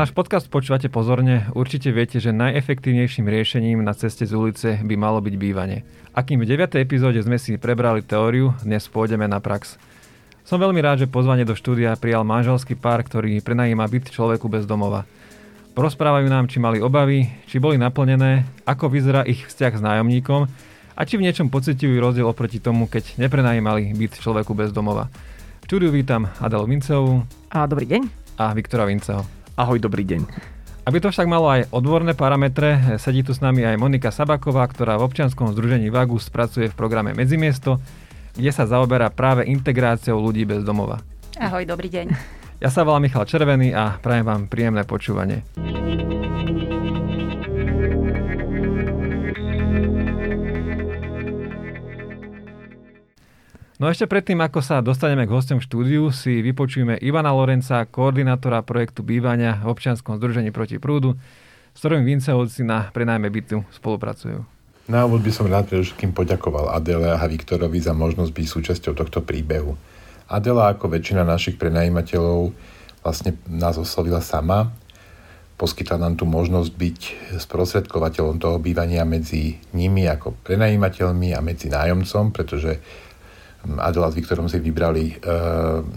náš podcast počúvate pozorne, určite viete, že najefektívnejším riešením na ceste z ulice by malo byť bývanie. Akým v 9. epizóde sme si prebrali teóriu, dnes pôjdeme na prax. Som veľmi rád, že pozvanie do štúdia prijal manželský pár, ktorý prenajíma byt človeku bez domova. Porozprávajú nám, či mali obavy, či boli naplnené, ako vyzerá ich vzťah s nájomníkom a či v niečom pocitujú rozdiel oproti tomu, keď neprenajímali byt človeku bez domova. V štúdiu vítam Adelu Vincovú. A dobrý deň. A Viktora Vinceho. Ahoj, dobrý deň. Aby to však malo aj odborné parametre, sedí tu s nami aj Monika Sabaková, ktorá v občianskom združení Vagus pracuje v programe Medzimiesto, kde sa zaoberá práve integráciou ľudí bez domova. Ahoj, dobrý deň. Ja sa volám Michal Červený a prajem vám príjemné počúvanie. No ešte predtým, ako sa dostaneme k hostom v štúdiu, si vypočujeme Ivana Lorenca, koordinátora projektu bývania v občianskom združení proti prúdu, s ktorým Vinceovci na prenajme bytu spolupracujú. Na úvod by som rád predovšetkým poďakoval Adele a Viktorovi za možnosť byť súčasťou tohto príbehu. Adela ako väčšina našich prenajímateľov vlastne nás oslovila sama, poskytla nám tu možnosť byť sprostredkovateľom toho bývania medzi nimi ako prenajímateľmi a medzi nájomcom, pretože Adela s Viktorom si vybrali, eh,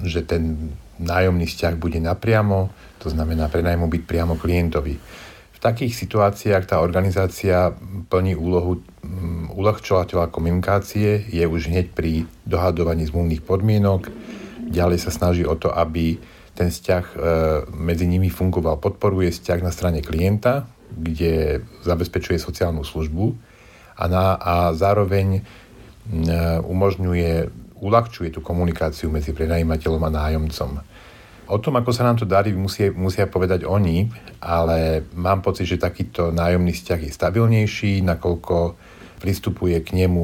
že ten nájomný vzťah bude napriamo, to znamená prenajmu byť priamo klientovi. V takých situáciách tá organizácia plní úlohu mm, uľahčovateľa komunikácie, je už hneď pri dohadovaní zmluvných podmienok, ďalej sa snaží o to, aby ten vzťah eh, medzi nimi fungoval, podporuje vzťah na strane klienta, kde zabezpečuje sociálnu službu a, na, a zároveň umožňuje, uľahčuje tú komunikáciu medzi prenajímateľom a nájomcom. O tom, ako sa nám to darí, musia, musia povedať oni, ale mám pocit, že takýto nájomný vzťah je stabilnejší, nakoľko pristupuje k nemu,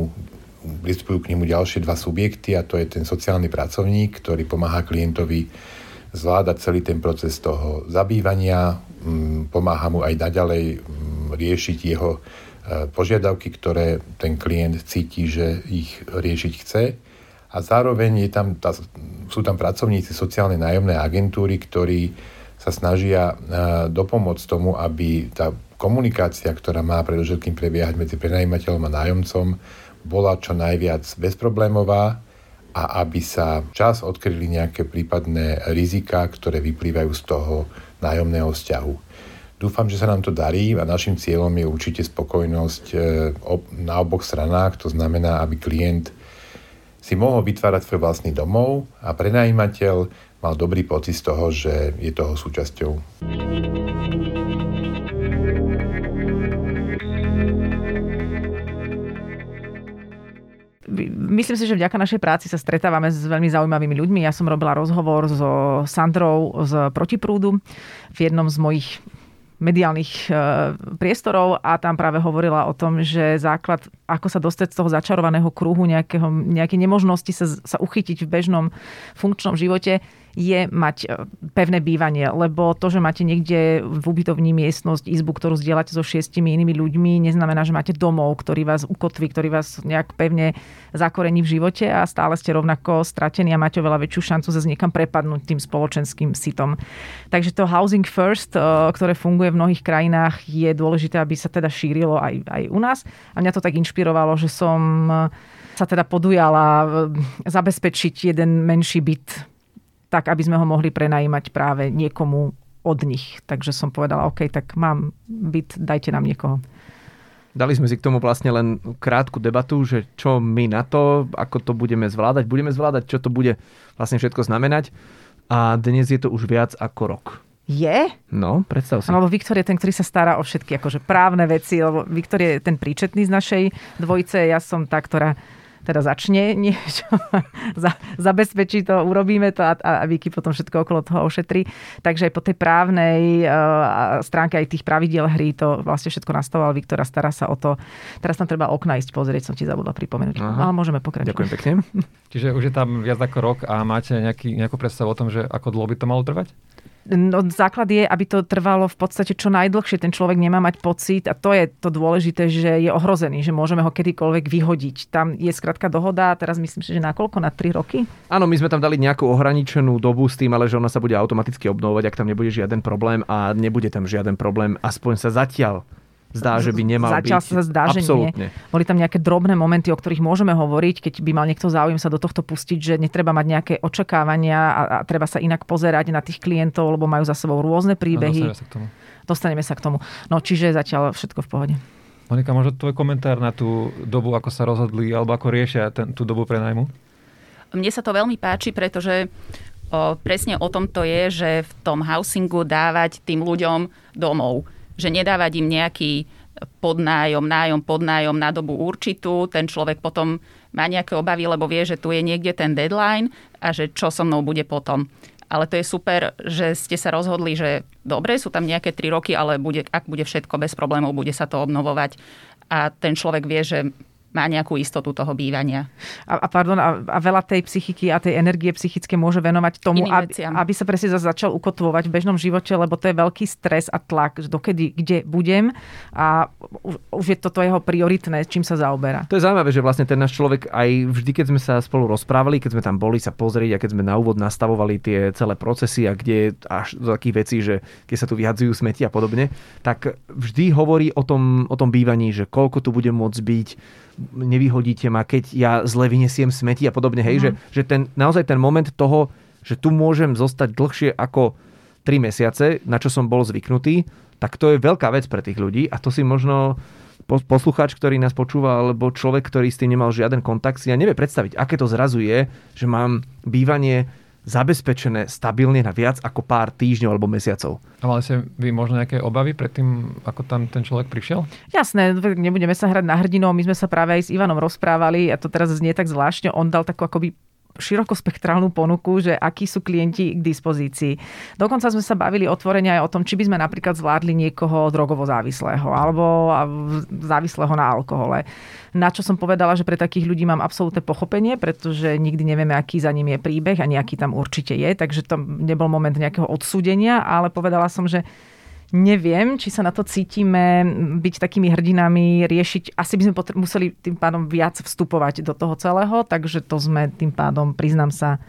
pristupujú k nemu ďalšie dva subjekty a to je ten sociálny pracovník, ktorý pomáha klientovi zvládať celý ten proces toho zabývania, pomáha mu aj naďalej riešiť jeho E, požiadavky, ktoré ten klient cíti, že ich riešiť chce. A zároveň je tam, tá, sú tam pracovníci sociálnej nájomnej agentúry, ktorí sa snažia e, dopomôcť tomu, aby tá komunikácia, ktorá má predovšetkým prebiehať medzi prenajímateľom a nájomcom, bola čo najviac bezproblémová a aby sa čas odkryli nejaké prípadné rizika, ktoré vyplývajú z toho nájomného vzťahu. Dúfam, že sa nám to darí a našim cieľom je určite spokojnosť e, na oboch stranách. To znamená, aby klient si mohol vytvárať svoj vlastný domov a prenajímateľ mal dobrý pocit z toho, že je toho súčasťou. myslím si, že vďaka našej práci sa stretávame s veľmi zaujímavými ľuďmi. Ja som robila rozhovor so Sandrou z Protiprúdu v jednom z mojich mediálnych e, priestorov a tam práve hovorila o tom, že základ, ako sa dostať z toho začarovaného kruhu nejakého, nejakej nemožnosti sa, sa uchytiť v bežnom funkčnom živote, je mať e, pevné bývanie, lebo to, že máte niekde v ubytovní miestnosť, izbu, ktorú zdieľate so šiestimi inými ľuďmi, neznamená, že máte domov, ktorý vás ukotví, ktorý vás nejak pevne zakorení v živote a stále ste rovnako stratení a máte oveľa väčšiu šancu sa niekam prepadnúť tým spoločenským sitom. Takže to housing first, e, ktoré funguje v mnohých krajinách, je dôležité, aby sa teda šírilo aj, aj u nás. A mňa to tak inšpirovalo, že som sa teda podujala e, zabezpečiť jeden menší byt tak aby sme ho mohli prenajímať práve niekomu od nich. Takže som povedala, OK, tak mám byt, dajte nám niekoho. Dali sme si k tomu vlastne len krátku debatu, že čo my na to, ako to budeme zvládať. Budeme zvládať, čo to bude vlastne všetko znamenať. A dnes je to už viac ako rok. Je? No, predstav si. Lebo Viktor je ten, ktorý sa stará o všetky akože právne veci, lebo Viktor je ten príčetný z našej dvojice, ja som tá, ktorá teda začne niečo, za, zabezpečí to, urobíme to a, a Viki potom všetko okolo toho ošetrí. Takže aj po tej právnej uh, stránke aj tých pravidiel hry to vlastne všetko nastavoval Viktor a stará sa o to. Teraz tam treba okna ísť pozrieť, som ti zabudla pripomenúť. Aha. Ale môžeme pokračovať. Ďakujem pekne. Čiže už je tam viac ako rok a máte nejaký, nejakú predstavu o tom, že ako dlho by to malo trvať? No, základ je, aby to trvalo v podstate čo najdlhšie. Ten človek nemá mať pocit, a to je to dôležité, že je ohrozený, že môžeme ho kedykoľvek vyhodiť. Tam je skratka dohoda, teraz myslím si, že na koľko? Na 3 roky? Áno, my sme tam dali nejakú ohraničenú dobu s tým, ale že ona sa bude automaticky obnovovať, ak tam nebude žiaden problém a nebude tam žiaden problém, aspoň sa zatiaľ zdá, že by nemal Zatiaľ byť. sa zdá, že nie. Boli tam nejaké drobné momenty, o ktorých môžeme hovoriť, keď by mal niekto záujem sa do tohto pustiť, že netreba mať nejaké očakávania a, a treba sa inak pozerať na tých klientov, lebo majú za sebou rôzne príbehy. No, dostaneme sa k tomu. Dostaneme sa k tomu. No čiže zatiaľ všetko v pohode. Monika, možno tvoj komentár na tú dobu, ako sa rozhodli, alebo ako riešia ten, tú dobu prenajmu? Mne sa to veľmi páči, pretože o, presne o tom to je, že v tom housingu dávať tým ľuďom domov že nedávať im nejaký podnájom, nájom, podnájom na dobu určitú. Ten človek potom má nejaké obavy, lebo vie, že tu je niekde ten deadline a že čo so mnou bude potom. Ale to je super, že ste sa rozhodli, že dobre, sú tam nejaké tri roky, ale bude, ak bude všetko bez problémov, bude sa to obnovovať. A ten človek vie, že má nejakú istotu toho bývania. A, a pardon, a, a veľa tej psychiky a tej energie psychické môže venovať tomu, aby, aby sa presne začal ukotvovať v bežnom živote, lebo to je veľký stres a tlak, dokedy, kde budem a už, už je toto jeho prioritné, čím sa zaoberá. To je zaujímavé, že vlastne ten náš človek aj vždy, keď sme sa spolu rozprávali, keď sme tam boli sa pozrieť a keď sme na úvod nastavovali tie celé procesy a kde až do takých vecí, že keď sa tu vyhadzujú smeti a podobne, tak vždy hovorí o tom, o tom bývaní, že koľko tu bude môcť byť, nevyhodíte ma, keď ja zle vyniesiem smeti a podobne. Hej, mm. že, že ten, naozaj ten moment toho, že tu môžem zostať dlhšie ako 3 mesiace, na čo som bol zvyknutý, tak to je veľká vec pre tých ľudí a to si možno poslucháč, ktorý nás počúva, alebo človek, ktorý s tým nemal žiaden kontakt, si ja nevie predstaviť, aké to zrazu je, že mám bývanie zabezpečené stabilne na viac ako pár týždňov alebo mesiacov. A mali ste vy možno nejaké obavy pred tým, ako tam ten človek prišiel? Jasné, nebudeme sa hrať na hrdinov. My sme sa práve aj s Ivanom rozprávali a to teraz znie tak zvláštne. On dal takú akoby širokospektrálnu ponuku, že akí sú klienti k dispozícii. Dokonca sme sa bavili otvorene aj o tom, či by sme napríklad zvládli niekoho drogovo závislého alebo závislého na alkohole. Na čo som povedala, že pre takých ľudí mám absolútne pochopenie, pretože nikdy nevieme, aký za ním je príbeh a nejaký tam určite je, takže to nebol moment nejakého odsúdenia, ale povedala som, že neviem, či sa na to cítime byť takými hrdinami, riešiť. Asi by sme potr- museli tým pádom viac vstupovať do toho celého, takže to sme tým pádom, priznám sa,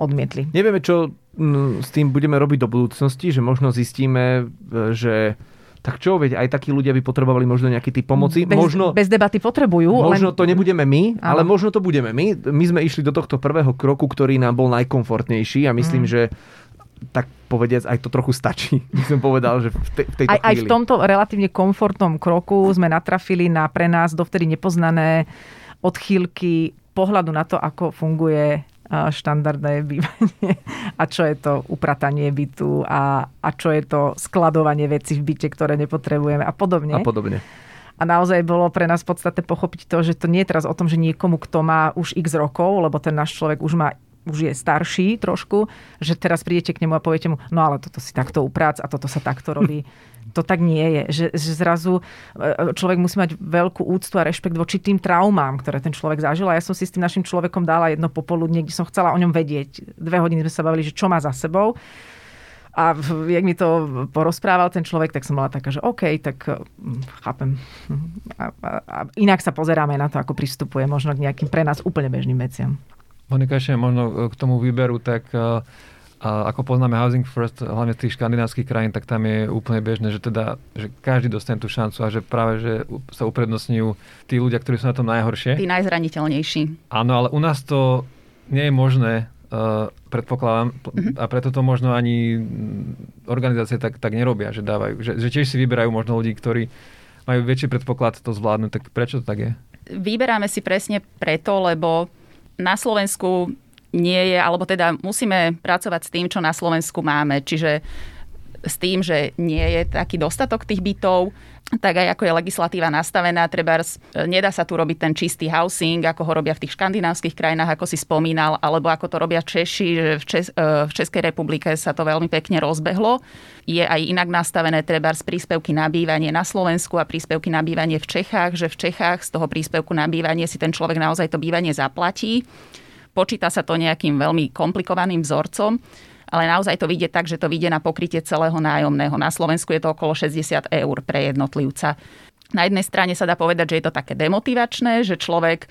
odmietli. Nevieme, čo s tým budeme robiť do budúcnosti, že možno zistíme, e, že tak čo, veď aj takí ľudia by potrebovali možno nejaký typ pomoci. Bez, možno, bez debaty potrebujú. Možno len... to nebudeme my, Áno. ale možno to budeme my. My sme išli do tohto prvého kroku, ktorý nám bol najkomfortnejší a myslím, mm. že tak povediac, aj to trochu stačí. My som povedal, že v, te, v tejto aj, aj v tomto relatívne komfortnom kroku sme natrafili na pre nás dovtedy nepoznané odchýlky pohľadu na to, ako funguje štandardné bývanie a čo je to upratanie bytu a, a čo je to skladovanie veci v byte, ktoré nepotrebujeme a podobne. A podobne. A naozaj bolo pre nás podstatné pochopiť to, že to nie je teraz o tom, že niekomu, kto má už x rokov, lebo ten náš človek už má už je starší trošku, že teraz prídete k nemu a poviete mu, no ale toto si takto uprác a toto sa takto robí. To tak nie je. Že, že zrazu e, človek musí mať veľkú úctu a rešpekt voči tým traumám, ktoré ten človek zažil. A ja som si s tým našim človekom dala jedno popoludne, kde som chcela o ňom vedieť. Dve hodiny sme sa bavili, že čo má za sebou. A jak mi to porozprával ten človek, tak som bola taká, že OK, tak hm, chápem. A, a, a inak sa pozeráme na to, ako pristupuje možno k nejakým pre nás úplne bežným veciam. Monika, ešte možno e, k tomu výberu, tak e, a ako poznáme Housing First, hlavne z tých škandinávskych krajín, tak tam je úplne bežné, že teda, že každý dostane tú šancu a že práve, že sa uprednostňujú tí ľudia, ktorí sú na tom najhoršie. Tí najzraniteľnejší. Áno, ale u nás to nie je možné, uh, predpokladám, mm-hmm. a preto to možno ani organizácie tak, tak nerobia, že dávajú, že, že tiež si vyberajú možno ľudí, ktorí majú väčší predpoklad to zvládnuť, tak prečo to tak je? Vyberáme si presne preto, lebo na Slovensku nie je, alebo teda musíme pracovať s tým, čo na Slovensku máme. Čiže s tým, že nie je taký dostatok tých bytov, tak aj ako je legislatíva nastavená, treba nedá sa tu robiť ten čistý housing, ako ho robia v tých škandinávskych krajinách, ako si spomínal, alebo ako to robia Češi, v, Čes- e, v Českej republike sa to veľmi pekne rozbehlo. Je aj inak nastavené treba z príspevky na bývanie na Slovensku a príspevky na bývanie v Čechách, že v Čechách z toho príspevku na bývanie si ten človek naozaj to bývanie zaplatí. Počíta sa to nejakým veľmi komplikovaným vzorcom ale naozaj to vidie tak, že to vidie na pokrytie celého nájomného. Na Slovensku je to okolo 60 eur pre jednotlivca. Na jednej strane sa dá povedať, že je to také demotivačné, že človek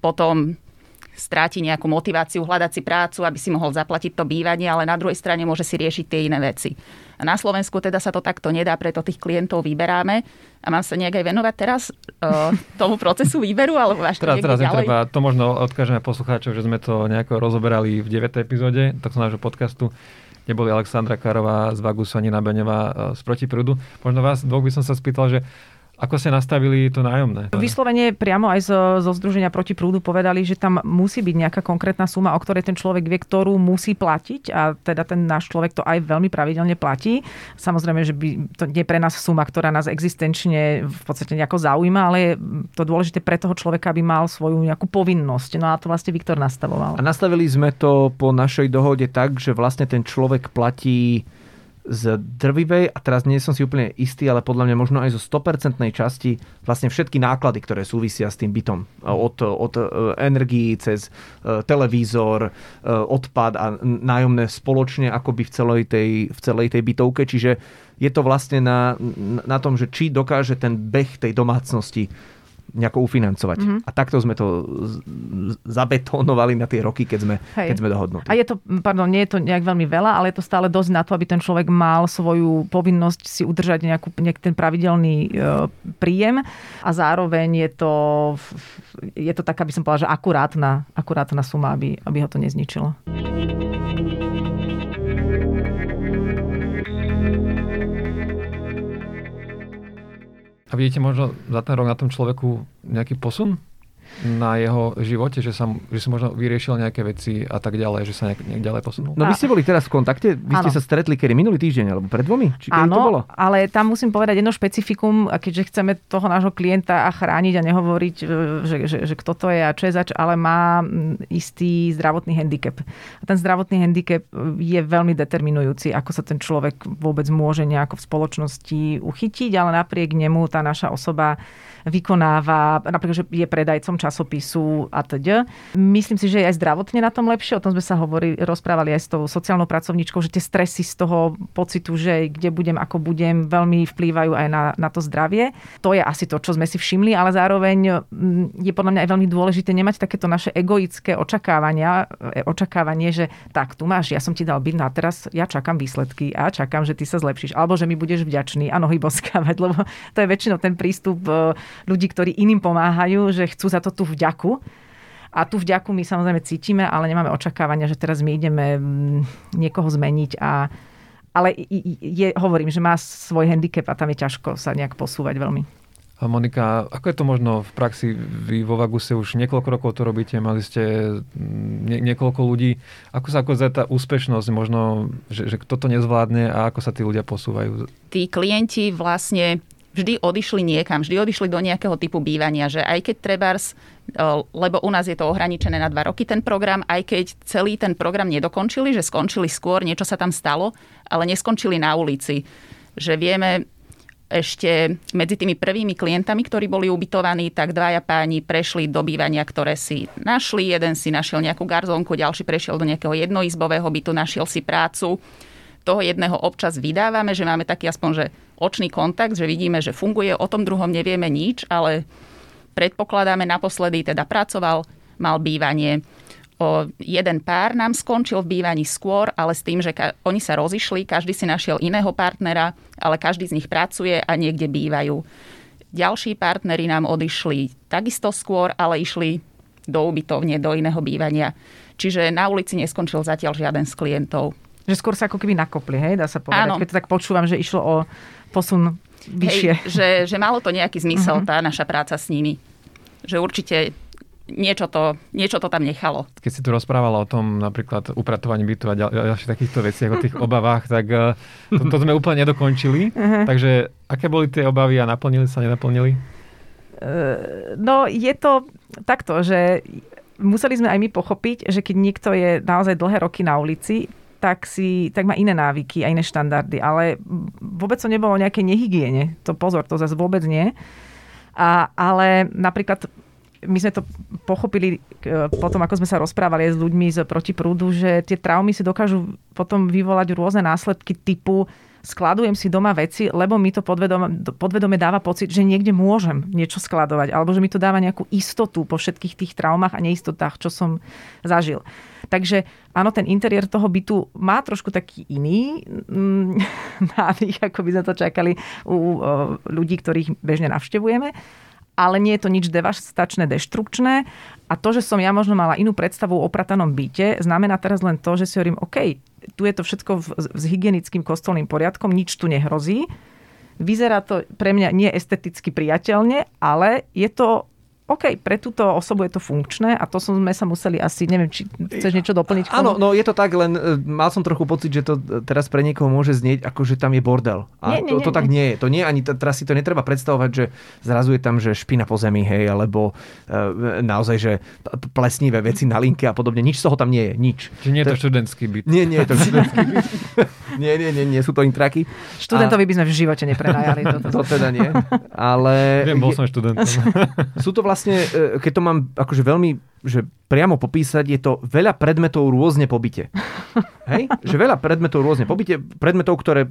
potom stráti nejakú motiváciu hľadať si prácu, aby si mohol zaplatiť to bývanie, ale na druhej strane môže si riešiť tie iné veci. A na Slovensku teda sa to takto nedá, preto tých klientov vyberáme. A mám sa nejak aj venovať teraz uh, tomu procesu výberu, alebo až teraz, teraz ďalej? netreba. To možno odkážeme poslucháčov, že sme to nejako rozoberali v 9. epizóde tohto nášho podcastu kde boli Alexandra Karová z Vagusu ani Nabeňová z Protiprúdu. Možno vás dvoch by som sa spýtal, že ako ste nastavili to nájomné? Vyslovene priamo aj zo, zo Združenia proti prúdu povedali, že tam musí byť nejaká konkrétna suma, o ktorej ten človek vie, ktorú musí platiť a teda ten náš človek to aj veľmi pravidelne platí. Samozrejme, že by to nie pre nás suma, ktorá nás existenčne v podstate nejako zaujíma, ale je to dôležité pre toho človeka, aby mal svoju nejakú povinnosť. No a to vlastne Viktor nastavoval. A nastavili sme to po našej dohode tak, že vlastne ten človek platí z drvivej, a teraz nie som si úplne istý, ale podľa mňa možno aj zo 100% časti vlastne všetky náklady, ktoré súvisia s tým bytom. Od, od e, energií cez e, televízor, e, odpad a nájomné spoločne akoby v celej tej, v celej tej bytovke. Čiže je to vlastne na, na tom, že či dokáže ten beh tej domácnosti nejako ufinancovať. Mm-hmm. A takto sme to zabetónovali na tie roky, keď sme, keď sme dohodnutí. A je to, pardon, nie je to nejak veľmi veľa, ale je to stále dosť na to, aby ten človek mal svoju povinnosť si udržať nejakú, nejak ten pravidelný e, príjem a zároveň je to, je to taká, by som povedala, že akurátna, akurátna suma, aby, aby ho to nezničilo. Vidíte možno za ten rok na tom človeku nejaký posun? Na jeho živote, že, sa, že si možno vyriešil nejaké veci a tak ďalej, že sa nejak, nejak ďalej posunul? No vy ste boli teraz v kontakte, vy ste sa stretli kedy minulý týždeň alebo pred dvomi? Či Áno, to bolo? ale tam musím povedať jedno špecifikum, keďže chceme toho nášho klienta a chrániť a nehovoriť, e, že, že, že kto to je a čo je zač, ale má istý zdravotný handicap. A ten zdravotný handicap je veľmi determinujúci, ako sa ten človek vôbec môže nejako v spoločnosti uchytiť, ale napriek nemu tá naša osoba vykonáva, napríklad, že je predajcom časopisu a teď. Myslím si, že je aj zdravotne na tom lepšie. O tom sme sa hovorili, rozprávali aj s tou sociálnou pracovníčkou, že tie stresy z toho pocitu, že kde budem, ako budem, veľmi vplývajú aj na, na to zdravie. To je asi to, čo sme si všimli, ale zároveň je podľa mňa aj veľmi dôležité nemať takéto naše egoické očakávania, e, očakávanie, že tak, tu máš, ja som ti dal byt na teraz, ja čakám výsledky a čakám, že ty sa zlepšíš, alebo že mi budeš vďačný a nohy boskávať, lebo to je väčšinou ten prístup e, ľudí, ktorí iným pomáhajú, že chcú za to tú vďaku. A tú vďaku my samozrejme cítime, ale nemáme očakávania, že teraz my ideme mm, niekoho zmeniť a ale je, hovorím, že má svoj handicap a tam je ťažko sa nejak posúvať veľmi. A Monika, ako je to možno v praxi? Vy vo Vaguse už niekoľko rokov to robíte, mali ste mm, nie, niekoľko ľudí. Ako sa ako tá úspešnosť, možno, že, že kto to nezvládne a ako sa tí ľudia posúvajú? Tí klienti vlastne vždy odišli niekam, vždy odišli do nejakého typu bývania, že aj keď trebárs, lebo u nás je to ohraničené na dva roky ten program, aj keď celý ten program nedokončili, že skončili skôr, niečo sa tam stalo, ale neskončili na ulici. Že vieme, ešte medzi tými prvými klientami, ktorí boli ubytovaní, tak dvaja páni prešli do bývania, ktoré si našli. Jeden si našiel nejakú garzónku, ďalší prešiel do nejakého jednoizbového bytu, našiel si prácu toho jedného občas vydávame, že máme taký aspoň že očný kontakt, že vidíme, že funguje, o tom druhom nevieme nič, ale predpokladáme naposledy, teda pracoval, mal bývanie. O, jeden pár nám skončil v bývaní skôr, ale s tým, že ka- oni sa rozišli, každý si našiel iného partnera, ale každý z nich pracuje a niekde bývajú. Ďalší partneri nám odišli takisto skôr, ale išli do ubytovne, do iného bývania. Čiže na ulici neskončil zatiaľ žiaden z klientov. Že skôr sa ako keby nakopli, hej, dá sa povedať. Áno. Keď to tak počúvam, že išlo o posun vyššie. Hej, že, že malo to nejaký zmysel, uh-huh. tá naša práca s nimi. Že určite niečo to, niečo to tam nechalo. Keď si tu rozprávala o tom napríklad upratovaní bytu a ďalších takýchto veciach, o tých obavách, tak eh, to, to sme úplne nedokončili. Uh-huh. Takže aké boli tie obavy a naplnili sa, nenaplnili? Uh, no je to takto, že museli sme aj my pochopiť, že keď niekto je naozaj dlhé roky na ulici, tak, si, tak má iné návyky a iné štandardy. Ale vôbec to nebolo nejaké nehygiene. To pozor, to zase vôbec nie. A, ale napríklad my sme to pochopili e, potom, ako sme sa rozprávali s ľuďmi z protiprúdu, že tie traumy si dokážu potom vyvolať rôzne následky typu skladujem si doma veci, lebo mi to podvedome, podvedome dáva pocit, že niekde môžem niečo skladovať, alebo že mi to dáva nejakú istotu po všetkých tých traumách a neistotách, čo som zažil. Takže áno, ten interiér toho bytu má trošku taký iný mm, nádych, ako by sme to čakali u ľudí, ktorých bežne navštevujeme ale nie je to nič devastačné, deštrukčné. A to, že som ja možno mala inú predstavu o opratanom byte, znamená teraz len to, že si hovorím, OK, tu je to všetko v, s hygienickým kostolným poriadkom, nič tu nehrozí. Vyzerá to pre mňa nie esteticky priateľne, ale je to OK, pre túto osobu je to funkčné a to sme sa museli asi, neviem, či chceš niečo doplniť? Áno, no je to tak, len e, mal som trochu pocit, že to teraz pre niekoho môže znieť, ako že tam je bordel. A nie, nie, to, to nie, tak nie je. To nie, ani teraz si to netreba predstavovať, že zrazu je tam, že špina po zemi, hej, alebo e, naozaj, že plesnivé veci na linke a podobne. Nič z toho tam nie je, nič. Čiže nie je to, to študentský byt. Nie, nie je to študentský byt. nie, nie, nie, nie, sú to intraky. Študentovi a... by sme v živote neprenajali. Toto. to teda nie. Ale... Viem, bol som študentom. sú to vlastne, e, keď to mám akože veľmi že priamo popísať, je to veľa predmetov rôzne pobyte. Hej? Že veľa predmetov rôzne pobyte, predmetov, ktoré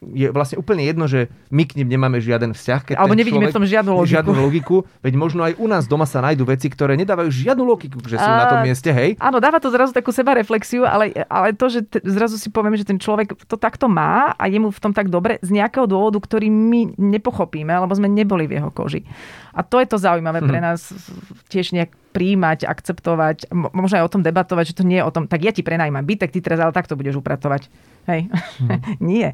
je vlastne úplne jedno, že my k nim nemáme žiaden vzťah. Keď Alebo nevidíme v tom žiadnu logiku. Žiadnu logiku, veď možno aj u nás doma sa nájdú veci, ktoré nedávajú žiadnu logiku, že sú A, na tom mieste, hej? Áno, dáva to zrazu takú seba reflexiu, ale, ale to, že t- zrazu si povieme, že ten človek to takto má a je mu v tom tak dobre z nejakého dôvodu, ktorý my nepochopíme, lebo sme neboli v jeho koži. A to je to zaujímavé pre mhm. nás tiež nejak príjmať, akceptovať, možno aj o tom debatovať, že to nie je o tom, tak ja ti prenajímam byt, tak ty teraz ale takto budeš upratovať. Hej. Hmm. nie.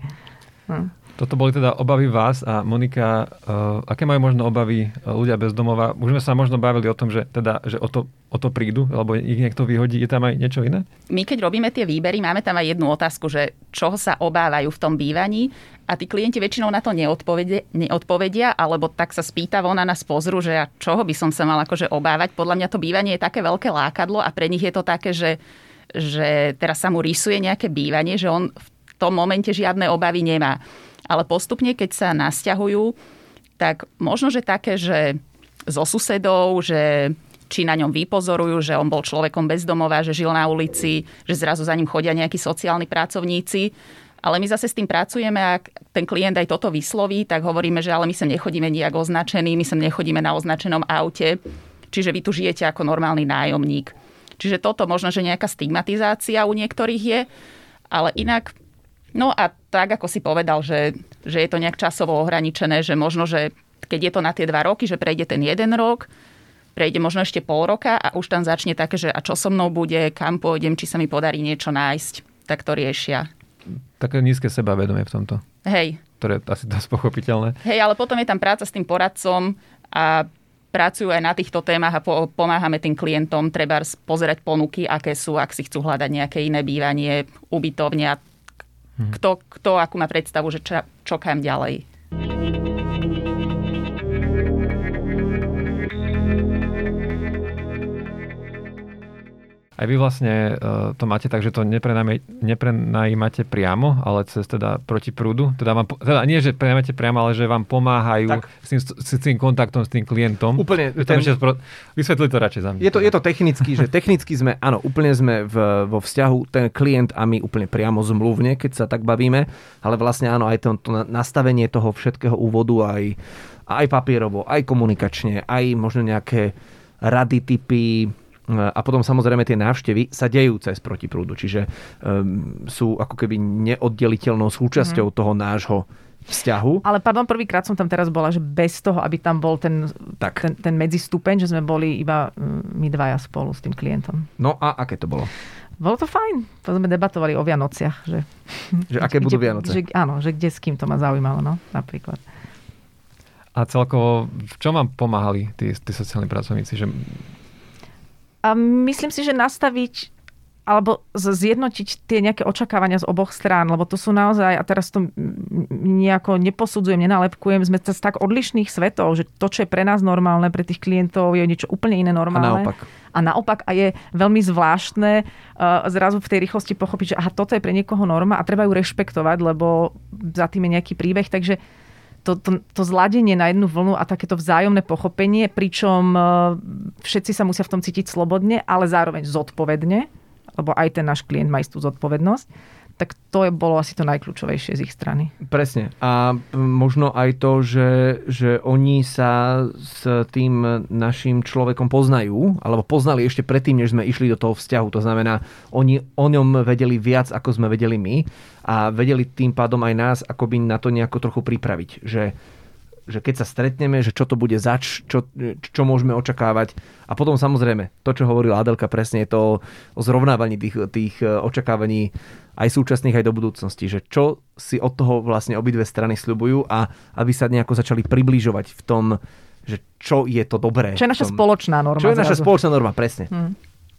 Hm. Toto boli teda obavy vás a Monika, uh, aké majú možno obavy ľudia bez domova? Už sme sa možno bavili o tom, že, teda, že o, to, o to prídu, alebo ich niekto vyhodí. Je tam aj niečo iné? My keď robíme tie výbery, máme tam aj jednu otázku, že čoho sa obávajú v tom bývaní a tí klienti väčšinou na to neodpovedia, neodpovedia alebo tak sa spýta ona nás pozru, že ja čoho by som sa mal akože obávať. Podľa mňa to bývanie je také veľké lákadlo a pre nich je to také, že, že teraz sa mu rysuje nejaké bývanie, že on v tom momente žiadne obavy nemá ale postupne, keď sa nasťahujú, tak možno, že také, že zo susedov, že či na ňom vypozorujú, že on bol človekom bezdomová, že žil na ulici, že zrazu za ním chodia nejakí sociálni pracovníci. Ale my zase s tým pracujeme a ten klient aj toto vysloví, tak hovoríme, že ale my sa nechodíme nejak označení, my sa nechodíme na označenom aute, čiže vy tu žijete ako normálny nájomník. Čiže toto možno, že nejaká stigmatizácia u niektorých je, ale inak No a tak, ako si povedal, že, že je to nejak časovo ohraničené, že možno, že keď je to na tie dva roky, že prejde ten jeden rok, prejde možno ešte pol roka a už tam začne také, že a čo so mnou bude, kam pôjdem, či sa mi podarí niečo nájsť, tak to riešia. Také nízke sebavedomie v tomto. Hej. Ktoré je asi dosť pochopiteľné. Hej, ale potom je tam práca s tým poradcom a pracujú aj na týchto témach a po, pomáhame tým klientom treba pozerať ponuky, aké sú, ak si chcú hľadať nejaké iné bývanie, ubytovne a. Kto, kto akú má predstavu, že čo, čo kam ďalej. Aj vy vlastne uh, to máte tak, že to neprenajímate priamo, ale cez teda proti prúdu. Teda, vám, teda nie, že prenajímate priamo, ale že vám pomáhajú s tým, s tým kontaktom s tým klientom. Úplne. Ten, spro... Vysvetli to radšej za mňa. Je to, je to technicky, že technicky sme, áno, úplne sme v, vo vzťahu, ten klient a my úplne priamo zmluvne, keď sa tak bavíme, ale vlastne áno, aj to, to nastavenie toho všetkého úvodu, aj, aj papierovo, aj komunikačne, aj možno nejaké rady, typy, a potom samozrejme tie návštevy sa dejú cez protiprúdu, čiže um, sú ako keby neoddeliteľnou súčasťou mm. toho nášho vzťahu. Ale pardon, prvýkrát som tam teraz bola, že bez toho, aby tam bol ten, tak. ten, ten medzistupeň, že sme boli iba mm, my dvaja spolu s tým klientom. No a aké to bolo? Bolo to fajn. To sme debatovali o Vianociach. Že, že aké budú Vianoce? Že, áno, že kde s kým to ma zaujímalo, no, napríklad. A celkovo, v čom vám pomáhali tí, tí sociálni pracovníci? Že a myslím si, že nastaviť alebo zjednotiť tie nejaké očakávania z oboch strán, lebo to sú naozaj, a teraz to nejako neposudzujem, nenalepkujem, sme z tak odlišných svetov, že to, čo je pre nás normálne, pre tých klientov je niečo úplne iné normálne. A naopak. A naopak a je veľmi zvláštne uh, zrazu v tej rýchlosti pochopiť, že aha, toto je pre niekoho norma a treba ju rešpektovať, lebo za tým je nejaký príbeh. Takže to, to, to zladenie na jednu vlnu a takéto vzájomné pochopenie, pričom e, všetci sa musia v tom cítiť slobodne, ale zároveň zodpovedne, lebo aj ten náš klient má istú zodpovednosť tak to je, bolo asi to najkľúčovejšie z ich strany. Presne. A možno aj to, že, že oni sa s tým našim človekom poznajú, alebo poznali ešte predtým, než sme išli do toho vzťahu. To znamená, oni o ňom vedeli viac, ako sme vedeli my a vedeli tým pádom aj nás akoby na to nejako trochu pripraviť. Že že keď sa stretneme, že čo to bude zač, čo, čo môžeme očakávať. A potom samozrejme, to, čo hovorila Adelka presne, je to o zrovnávaní tých, tých e, očakávaní aj súčasných, aj do budúcnosti. Že čo si od toho vlastne obidve strany sľubujú a aby sa nejako začali približovať v tom, že čo je to dobré. Čo je naša spoločná norma. Čo je naša spoločná norma, presne. Hmm.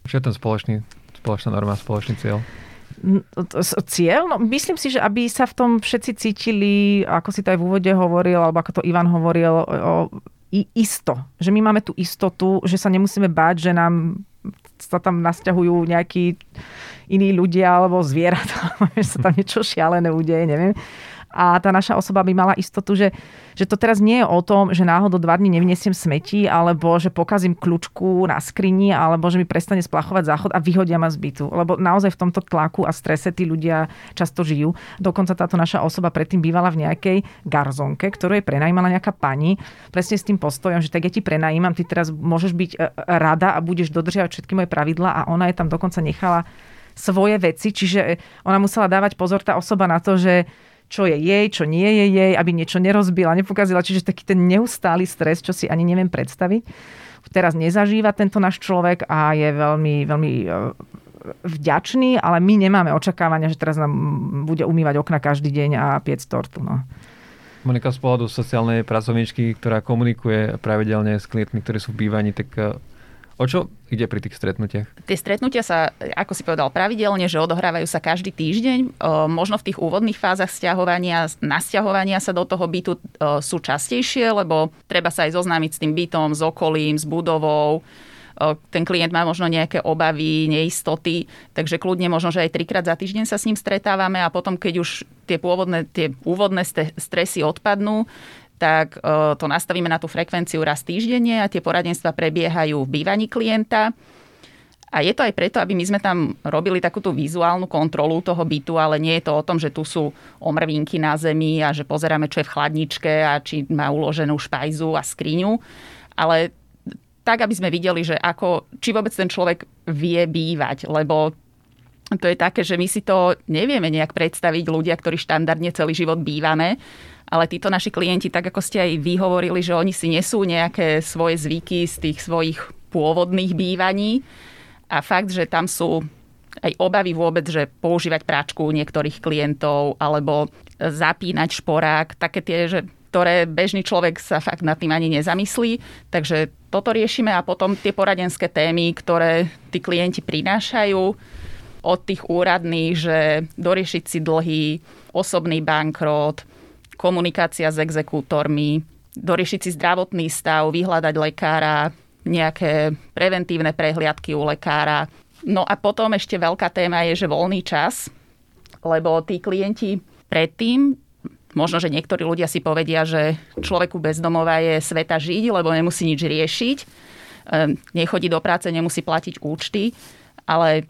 Čo je ten spoločný, spoločná norma, spoločný cieľ? cieľ? No, myslím si, že aby sa v tom všetci cítili, ako si to aj v úvode hovoril, alebo ako to Ivan hovoril, o, isto. Že my máme tú istotu, že sa nemusíme báť, že nám sa tam nasťahujú nejakí iní ľudia alebo zvieratá, že sa tam niečo šialené udeje, neviem a tá naša osoba by mala istotu, že, že to teraz nie je o tom, že náhodou dva dní nevnesiem smeti, alebo že pokazím kľúčku na skrini, alebo že mi prestane splachovať záchod a vyhodia ma z bytu. Lebo naozaj v tomto tlaku a strese tí ľudia často žijú. Dokonca táto naša osoba predtým bývala v nejakej garzonke, ktorú je prenajímala nejaká pani, presne s tým postojom, že tak ja ti prenajímam, ty teraz môžeš byť e, rada a budeš dodržiavať všetky moje pravidlá a ona je tam dokonca nechala svoje veci, čiže ona musela dávať pozor tá osoba na to, že čo je jej, čo nie je jej, aby niečo nerozbila, nepokazila. Čiže taký ten neustály stres, čo si ani neviem predstaviť. Teraz nezažíva tento náš človek a je veľmi, veľmi e, vďačný, ale my nemáme očakávania, že teraz nám bude umývať okna každý deň a piec tortu. No. Monika, z pohľadu sociálnej pracovníčky, ktorá komunikuje pravidelne s klientmi, ktorí sú v bývaní, tak e, O čo ide pri tých stretnutiach? Tie stretnutia sa, ako si povedal, pravidelne, že odohrávajú sa každý týždeň. Možno v tých úvodných fázach stiahovania, nasťahovania sa do toho bytu sú častejšie, lebo treba sa aj zoznámiť s tým bytom, s okolím, s budovou ten klient má možno nejaké obavy, neistoty, takže kľudne možno, že aj trikrát za týždeň sa s ním stretávame a potom, keď už tie pôvodné, tie úvodné stresy odpadnú, tak e, to nastavíme na tú frekvenciu raz týždenne a tie poradenstva prebiehajú v bývaní klienta. A je to aj preto, aby my sme tam robili takúto vizuálnu kontrolu toho bytu, ale nie je to o tom, že tu sú omrvinky na zemi a že pozeráme, čo je v chladničke a či má uloženú špajzu a skriňu. Ale tak, aby sme videli, že ako, či vôbec ten človek vie bývať, lebo to je také, že my si to nevieme nejak predstaviť ľudia, ktorí štandardne celý život bývame ale títo naši klienti, tak ako ste aj vy hovorili, že oni si nesú nejaké svoje zvyky z tých svojich pôvodných bývaní a fakt, že tam sú aj obavy vôbec, že používať práčku niektorých klientov alebo zapínať šporák, také tie, že ktoré bežný človek sa fakt nad tým ani nezamyslí. Takže toto riešime a potom tie poradenské témy, ktoré tí klienti prinášajú od tých úradných, že doriešiť si dlhy, osobný bankrot, komunikácia s exekútormi, doriešiť si zdravotný stav, vyhľadať lekára, nejaké preventívne prehliadky u lekára. No a potom ešte veľká téma je, že voľný čas, lebo tí klienti predtým, možno, že niektorí ľudia si povedia, že človeku bezdomova je sveta žiť, lebo nemusí nič riešiť, ehm, nechodí do práce, nemusí platiť účty, ale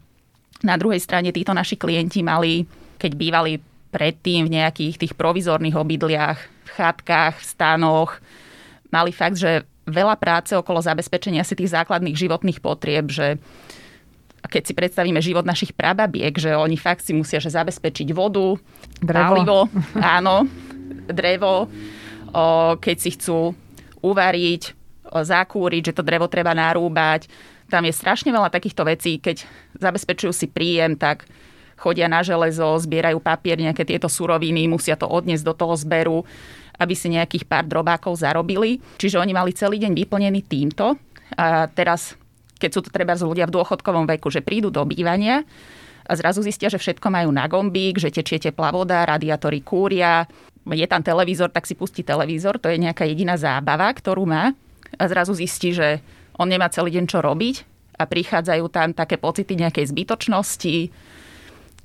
na druhej strane títo naši klienti mali, keď bývali predtým v nejakých tých provizorných obydliach, v chatkách, v stanoch. Mali fakt, že veľa práce okolo zabezpečenia si tých základných životných potrieb, že keď si predstavíme život našich prababiek, že oni fakt si musia že zabezpečiť vodu, drevo. palivo, áno, drevo, o, keď si chcú uvariť, o, zakúriť, že to drevo treba narúbať. Tam je strašne veľa takýchto vecí, keď zabezpečujú si príjem, tak chodia na železo, zbierajú papier, nejaké tieto suroviny, musia to odniesť do toho zberu, aby si nejakých pár drobákov zarobili. Čiže oni mali celý deň vyplnený týmto. A teraz, keď sú to treba ľudia v dôchodkovom veku, že prídu do bývania, a zrazu zistia, že všetko majú na gombík, že tečie teplá voda, radiátory kúria, je tam televízor, tak si pustí televízor, to je nejaká jediná zábava, ktorú má. A zrazu zistí, že on nemá celý deň čo robiť a prichádzajú tam také pocity nejakej zbytočnosti,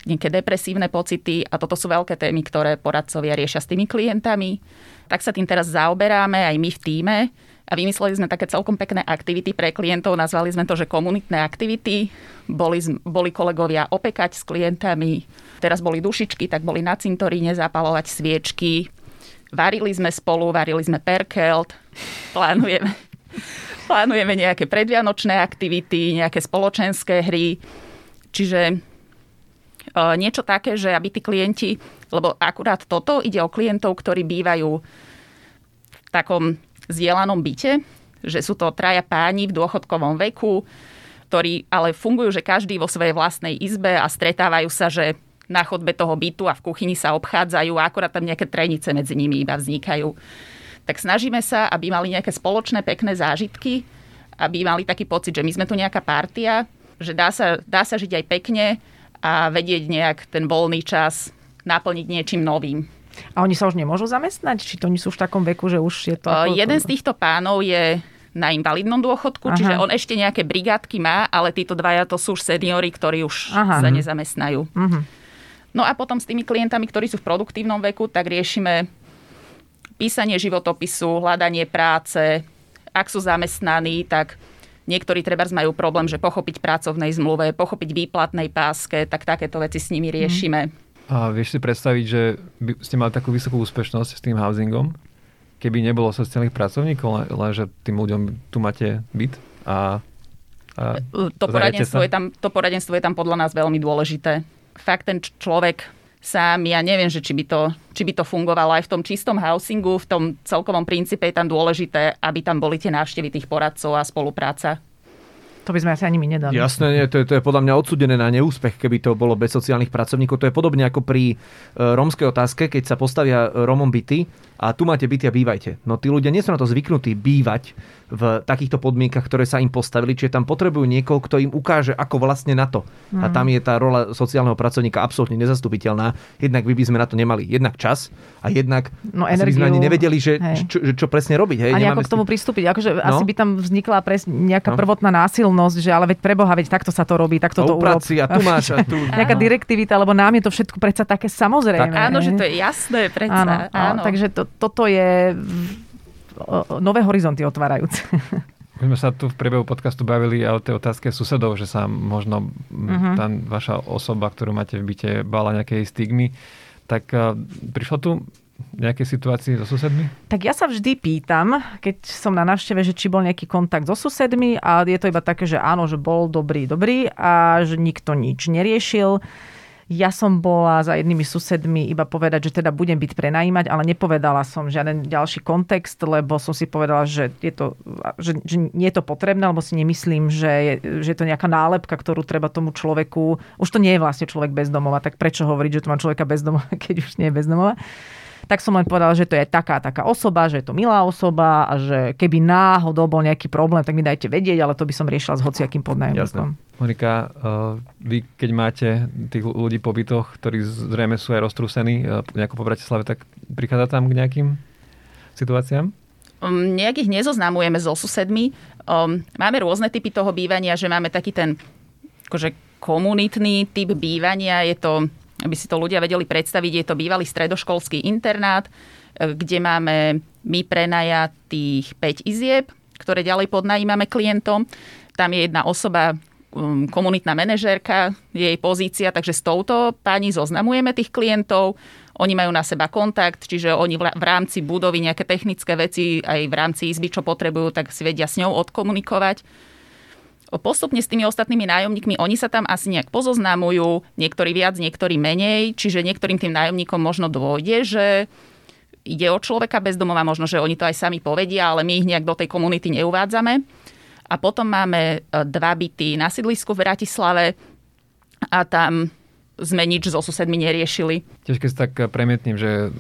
nejaké depresívne pocity a toto sú veľké témy, ktoré poradcovia riešia s tými klientami. Tak sa tým teraz zaoberáme aj my v týme a vymysleli sme také celkom pekné aktivity pre klientov. Nazvali sme to, že komunitné aktivity. Boli, boli kolegovia opekať s klientami, teraz boli dušičky, tak boli na cintoríne zapalovať sviečky. Varili sme spolu, varili sme perkelt, plánujeme, plánujeme nejaké predvianočné aktivity, nejaké spoločenské hry. Čiže niečo také, že aby tí klienti, lebo akurát toto ide o klientov, ktorí bývajú v takom zdieľanom byte, že sú to traja páni v dôchodkovom veku, ktorí ale fungujú, že každý vo svojej vlastnej izbe a stretávajú sa, že na chodbe toho bytu a v kuchyni sa obchádzajú a akorát tam nejaké trenice medzi nimi iba vznikajú. Tak snažíme sa, aby mali nejaké spoločné pekné zážitky, aby mali taký pocit, že my sme tu nejaká partia, že dá sa, dá sa žiť aj pekne a vedieť nejak ten voľný čas naplniť niečím novým. A oni sa už nemôžu zamestnať? Či to nie sú v takom veku, že už je to... Ako... Jeden z týchto pánov je na invalidnom dôchodku, Aha. čiže on ešte nejaké brigádky má, ale títo dvaja to sú už seniory, ktorí už Aha. sa nezamestnajú. Uh-huh. No a potom s tými klientami, ktorí sú v produktívnom veku, tak riešime písanie životopisu, hľadanie práce. Ak sú zamestnaní, tak Niektorí treba majú problém, že pochopiť pracovnej zmluve, pochopiť výplatnej páske, tak takéto veci s nimi mhm. riešime. A vieš si predstaviť, že by ste mali takú vysokú úspešnosť s tým housingom, keby nebolo sociálnych pracovníkov, lenže tým ľuďom tu máte byt a, a to, poradenstvo je tam, to poradenstvo je tam podľa nás veľmi dôležité. Fakt ten človek sám, ja neviem, že či by, to, či by to fungovalo aj v tom čistom housingu, v tom celkovom princípe je tam dôležité, aby tam boli tie návštevy tých poradcov a spolupráca. To by sme asi ani my nedali. Jasné, nie, to, je, to je podľa mňa odsudené na neúspech, keby to bolo bez sociálnych pracovníkov. To je podobne ako pri e, rómskej otázke, keď sa postavia Rómom byty a tu máte byty a bývajte. No tí ľudia nie sú na to zvyknutí bývať v takýchto podmienkach, ktoré sa im postavili, čiže tam potrebujú niekoho, kto im ukáže, ako vlastne na to. Mm. A tam je tá rola sociálneho pracovníka absolútne nezastupiteľná. Jednak by, by sme na to nemali jednak čas a jednak no, energiu, by sme ani nevedeli, že čo, čo, čo presne robiť. Hej, a nejako k tomu pristúpiť. Akože no? asi by tam vznikla pres, nejaká no? prvotná násilnosť, že ale veď preboha, veď takto sa to robí, takto to urob. a tu máš. A tu... Nejaká direktivita, lebo nám je to všetko predsa také samozrejme. Tak, áno, že to je jasné, predsa. Áno, áno. Takže to, toto je nové horizonty otvárajúce. My sme sa tu v priebehu podcastu bavili aj o tej otázke susedov, že sa možno uh-huh. tá vaša osoba, ktorú máte v byte, bála nejakej stigmy. Tak uh, prišlo tu nejaké situácie so susedmi? Tak ja sa vždy pýtam, keď som na návšteve, že či bol nejaký kontakt so susedmi a je to iba také, že áno, že bol dobrý, dobrý a že nikto nič neriešil. Ja som bola za jednými susedmi iba povedať, že teda budem byť prenajímať, ale nepovedala som žiaden ďalší kontext, lebo som si povedala, že, je to, že, že nie je to potrebné, lebo si nemyslím, že je, že je to nejaká nálepka, ktorú treba tomu človeku... Už to nie je vlastne človek bezdomova, tak prečo hovoriť, že to má človeka bezdomova, keď už nie je bezdomova? Tak som len povedala, že to je taká taká osoba, že je to milá osoba a že keby náhodou bol nejaký problém, tak mi dajte vedieť, ale to by som riešila s hociakým podnajomníkom. Monika, uh, vy keď máte tých ľudí po bytoch, ktorí zrejme sú aj roztrúsení uh, nejako po Bratislave, tak prichádza tam k nejakým situáciám? Um, nejakých nezoznamujeme so susedmi. Um, máme rôzne typy toho bývania, že máme taký ten akože komunitný typ bývania. Je to aby si to ľudia vedeli predstaviť, je to bývalý stredoškolský internát, e, kde máme my prenajatých 5 izieb, ktoré ďalej podnajímame klientom. Tam je jedna osoba, um, komunitná manažérka, jej pozícia, takže s touto pani zoznamujeme tých klientov. Oni majú na seba kontakt, čiže oni v rámci budovy nejaké technické veci aj v rámci izby, čo potrebujú, tak si vedia s ňou odkomunikovať postupne s tými ostatnými nájomníkmi, oni sa tam asi nejak pozoznamujú, niektorí viac, niektorí menej, čiže niektorým tým nájomníkom možno dôjde, že ide o človeka bezdomova, možno, že oni to aj sami povedia, ale my ich nejak do tej komunity neuvádzame. A potom máme e, dva byty na sídlisku v Bratislave a tam sme nič so susedmi neriešili. Tiež keď tak premietním, že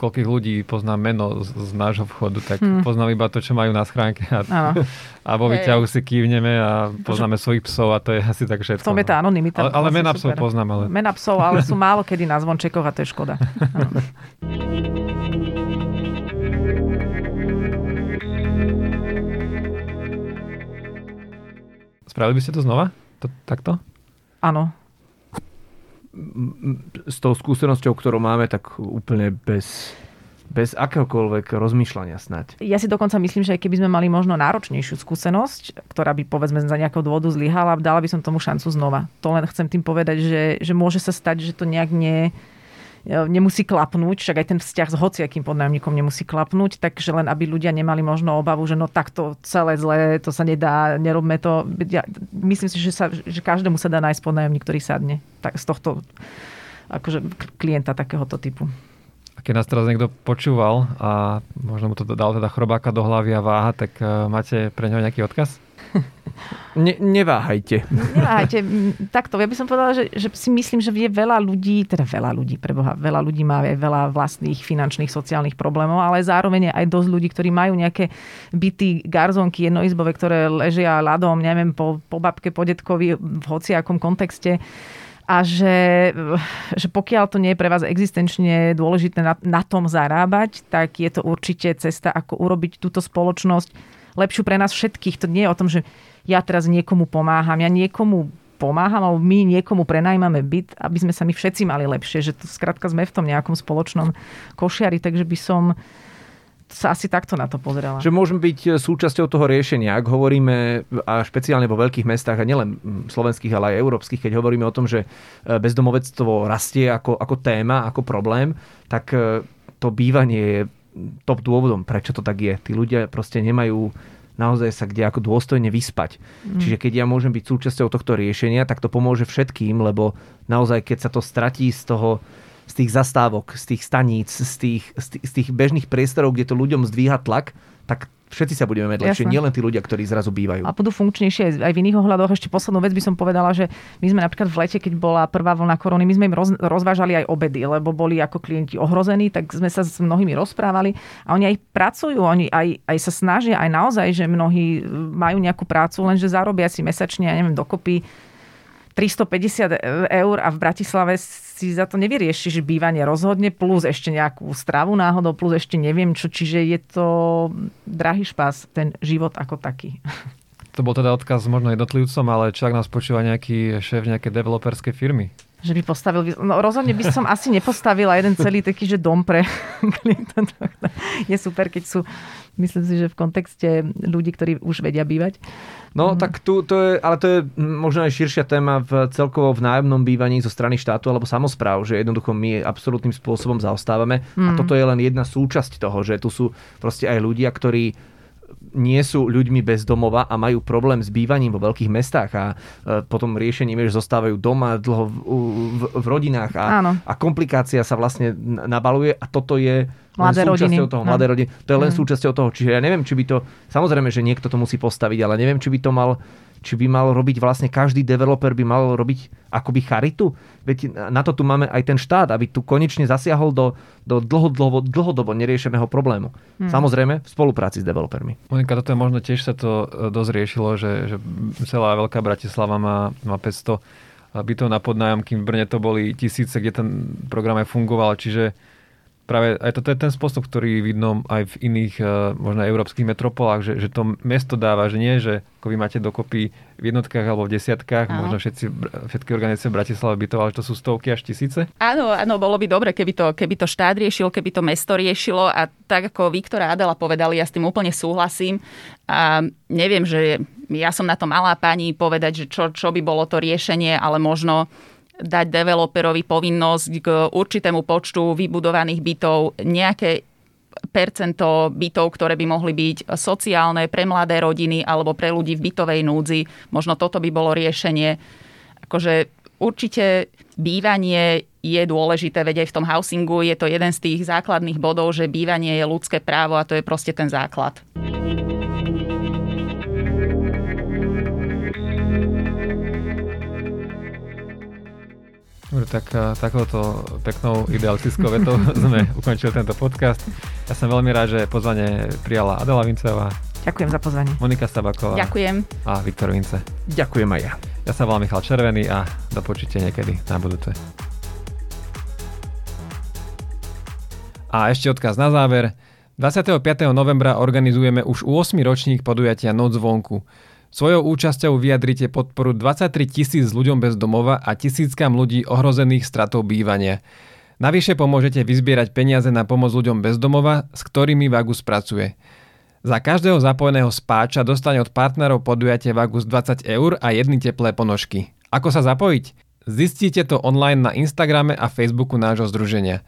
koľkých ľudí poznám meno z, z nášho vchodu, tak hmm. poznám iba to, čo majú na schránke a, a vo výťahu si kývneme a poznáme svojich psov a to je asi tak všetko. V tom je tá anonimita. Ale, ale mena psov poznám. Ale... Mena psov, ale sú málo kedy na zvončekoch a to je škoda. Spravili by ste to znova? To, takto? Áno. S tou skúsenosťou, ktorú máme, tak úplne bez, bez akéhokoľvek rozmýšľania snať. Ja si dokonca myslím, že aj keby sme mali možno náročnejšiu skúsenosť, ktorá by povedzme za nejakého dôvodu zlyhala, dala by som tomu šancu znova. To len chcem tým povedať, že, že môže sa stať, že to nejak nie, nemusí klapnúť, však aj ten vzťah s hociakým podnájomníkom nemusí klapnúť, takže len aby ľudia nemali možno obavu, že no takto celé zlé, to sa nedá, nerobme to. Ja myslím si, že, sa, že každému sa dá nájsť podnájomník, ktorý sadne tak z tohto akože klienta takéhoto typu. A keď nás teraz niekto počúval a možno mu to dal teda chrobáka do hlavy a váha, tak uh, máte pre neho nejaký odkaz? Ne, neváhajte. Neváhajte. Takto, ja by som povedala, že, že si myslím, že je veľa ľudí, teda veľa ľudí, preboha, veľa ľudí má aj veľa vlastných finančných, sociálnych problémov, ale zároveň aj dosť ľudí, ktorí majú nejaké byty, garzonky, jednoizbové, ktoré ležia ľadom, neviem, po, po babke, po detkovi, v hociakom kontexte a že, že pokiaľ to nie je pre vás existenčne dôležité na, na tom zarábať, tak je to určite cesta, ako urobiť túto spoločnosť lepšiu pre nás všetkých. To nie je o tom, že ja teraz niekomu pomáham, ja niekomu pomáham, alebo my niekomu prenajmame byt, aby sme sa my všetci mali lepšie, že to skrátka sme v tom nejakom spoločnom košiari, takže by som sa asi takto na to pozerala. Že môžeme byť e, súčasťou toho riešenia, ak hovoríme a špeciálne vo veľkých mestách a nielen slovenských, ale aj európskych, keď hovoríme o tom, že e, bezdomovectvo rastie ako, ako téma, ako problém, tak e, to bývanie je top dôvodom, prečo to tak je. Tí ľudia proste nemajú naozaj sa kde ako dôstojne vyspať. Mm. Čiže keď ja môžem byť súčasťou tohto riešenia, tak to pomôže všetkým, lebo naozaj keď sa to stratí z toho z tých zastávok, z tých staníc, z tých, z tých, z tých bežných priestorov, kde to ľuďom zdvíha tlak, tak všetci sa budeme mať lepšie, nielen tí ľudia, ktorí zrazu bývajú. A budú funkčnejšie aj v iných ohľadoch. Ešte poslednú vec by som povedala, že my sme napríklad v lete, keď bola prvá vlna korony, my sme im roz, rozvážali aj obedy, lebo boli ako klienti ohrození, tak sme sa s mnohými rozprávali a oni aj pracujú, oni aj, aj sa snažia, aj naozaj, že mnohí majú nejakú prácu, lenže zarobia si mesačne, ja neviem, dokopy 350 eur a v Bratislave si za to nevyriešiš bývanie rozhodne, plus ešte nejakú stravu náhodou, plus ešte neviem čo, čiže je to drahý špás, ten život ako taký. To bol teda odkaz možno jednotlivcom, ale čo ak nás počúva nejaký šéf nejakej developerskej firmy? Že by postavil... No rozhodne by som asi nepostavila jeden celý taký, že dom pre klienta. Je super, keď sú, myslím si, že v kontexte ľudí, ktorí už vedia bývať. No, mm. tak tu, to je, ale to je možno aj širšia téma v celkovo v nájomnom bývaní zo strany štátu alebo samozpráv, že jednoducho my absolútnym spôsobom zaostávame. Mm. A toto je len jedna súčasť toho, že tu sú proste aj ľudia, ktorí nie sú ľuďmi bez domova a majú problém s bývaním vo veľkých mestách a e, potom riešením je, že zostávajú doma dlho v, v, v rodinách a, a komplikácia sa vlastne nabaluje a toto je mladé rodiny. toho, mladé rodiny. To je len mm. súčasťou toho. Čiže ja neviem, či by to, samozrejme, že niekto to musí postaviť, ale neviem, či by to mal či by mal robiť vlastne každý developer by mal robiť akoby charitu. Veď na to tu máme aj ten štát, aby tu konečne zasiahol do, do dlhodobo, dlhodobo neriešeného problému. Hmm. Samozrejme v spolupráci s developermi. Monika, toto je možno tiež sa to e, dosť riešilo, že, že celá veľká Bratislava má, má 500 bytov na podnájom, kým v Brne to boli tisíce, kde ten program aj fungoval. Čiže práve aj toto je ten spôsob, ktorý vidno aj v iných uh, možno európskych metropolách, že, že to mesto dáva, že nie, že ako vy máte dokopy v jednotkách alebo v desiatkách, Áno. možno všetci, všetky organizácie v Bratislave bytov, ale to sú stovky až tisíce? Áno, áno, bolo by dobre, keby to, keby to štát riešil, keby to mesto riešilo a tak ako Viktor a Adela povedali, ja s tým úplne súhlasím. A neviem, že ja som na to malá pani povedať, že čo, čo by bolo to riešenie, ale možno dať developerovi povinnosť k určitému počtu vybudovaných bytov nejaké percento bytov, ktoré by mohli byť sociálne pre mladé rodiny alebo pre ľudí v bytovej núdzi. Možno toto by bolo riešenie. Akože určite bývanie je dôležité, veď aj v tom housingu je to jeden z tých základných bodov, že bývanie je ľudské právo a to je proste ten základ. Dobre, tak takouto peknou idealistickou vetou sme ukončili tento podcast. Ja som veľmi rád, že pozvanie prijala Adela Vincová. Ďakujem za pozvanie. Monika Stabaková. Ďakujem. A Viktor Vince. Ďakujem aj ja. Ja sa volám Michal Červený a do počutia niekedy na budúce. A ešte odkaz na záver. 25. novembra organizujeme už 8. ročník podujatia Noc zvonku. Svojou účasťou vyjadrite podporu 23 tisíc ľuďom bez domova a tisíckam ľudí ohrozených stratou bývania. Navyše pomôžete vyzbierať peniaze na pomoc ľuďom bez domova, s ktorými Vagus pracuje. Za každého zapojeného spáča dostane od partnerov podujatie Vagus 20 eur a jedny teplé ponožky. Ako sa zapojiť? Zistíte to online na Instagrame a Facebooku nášho združenia.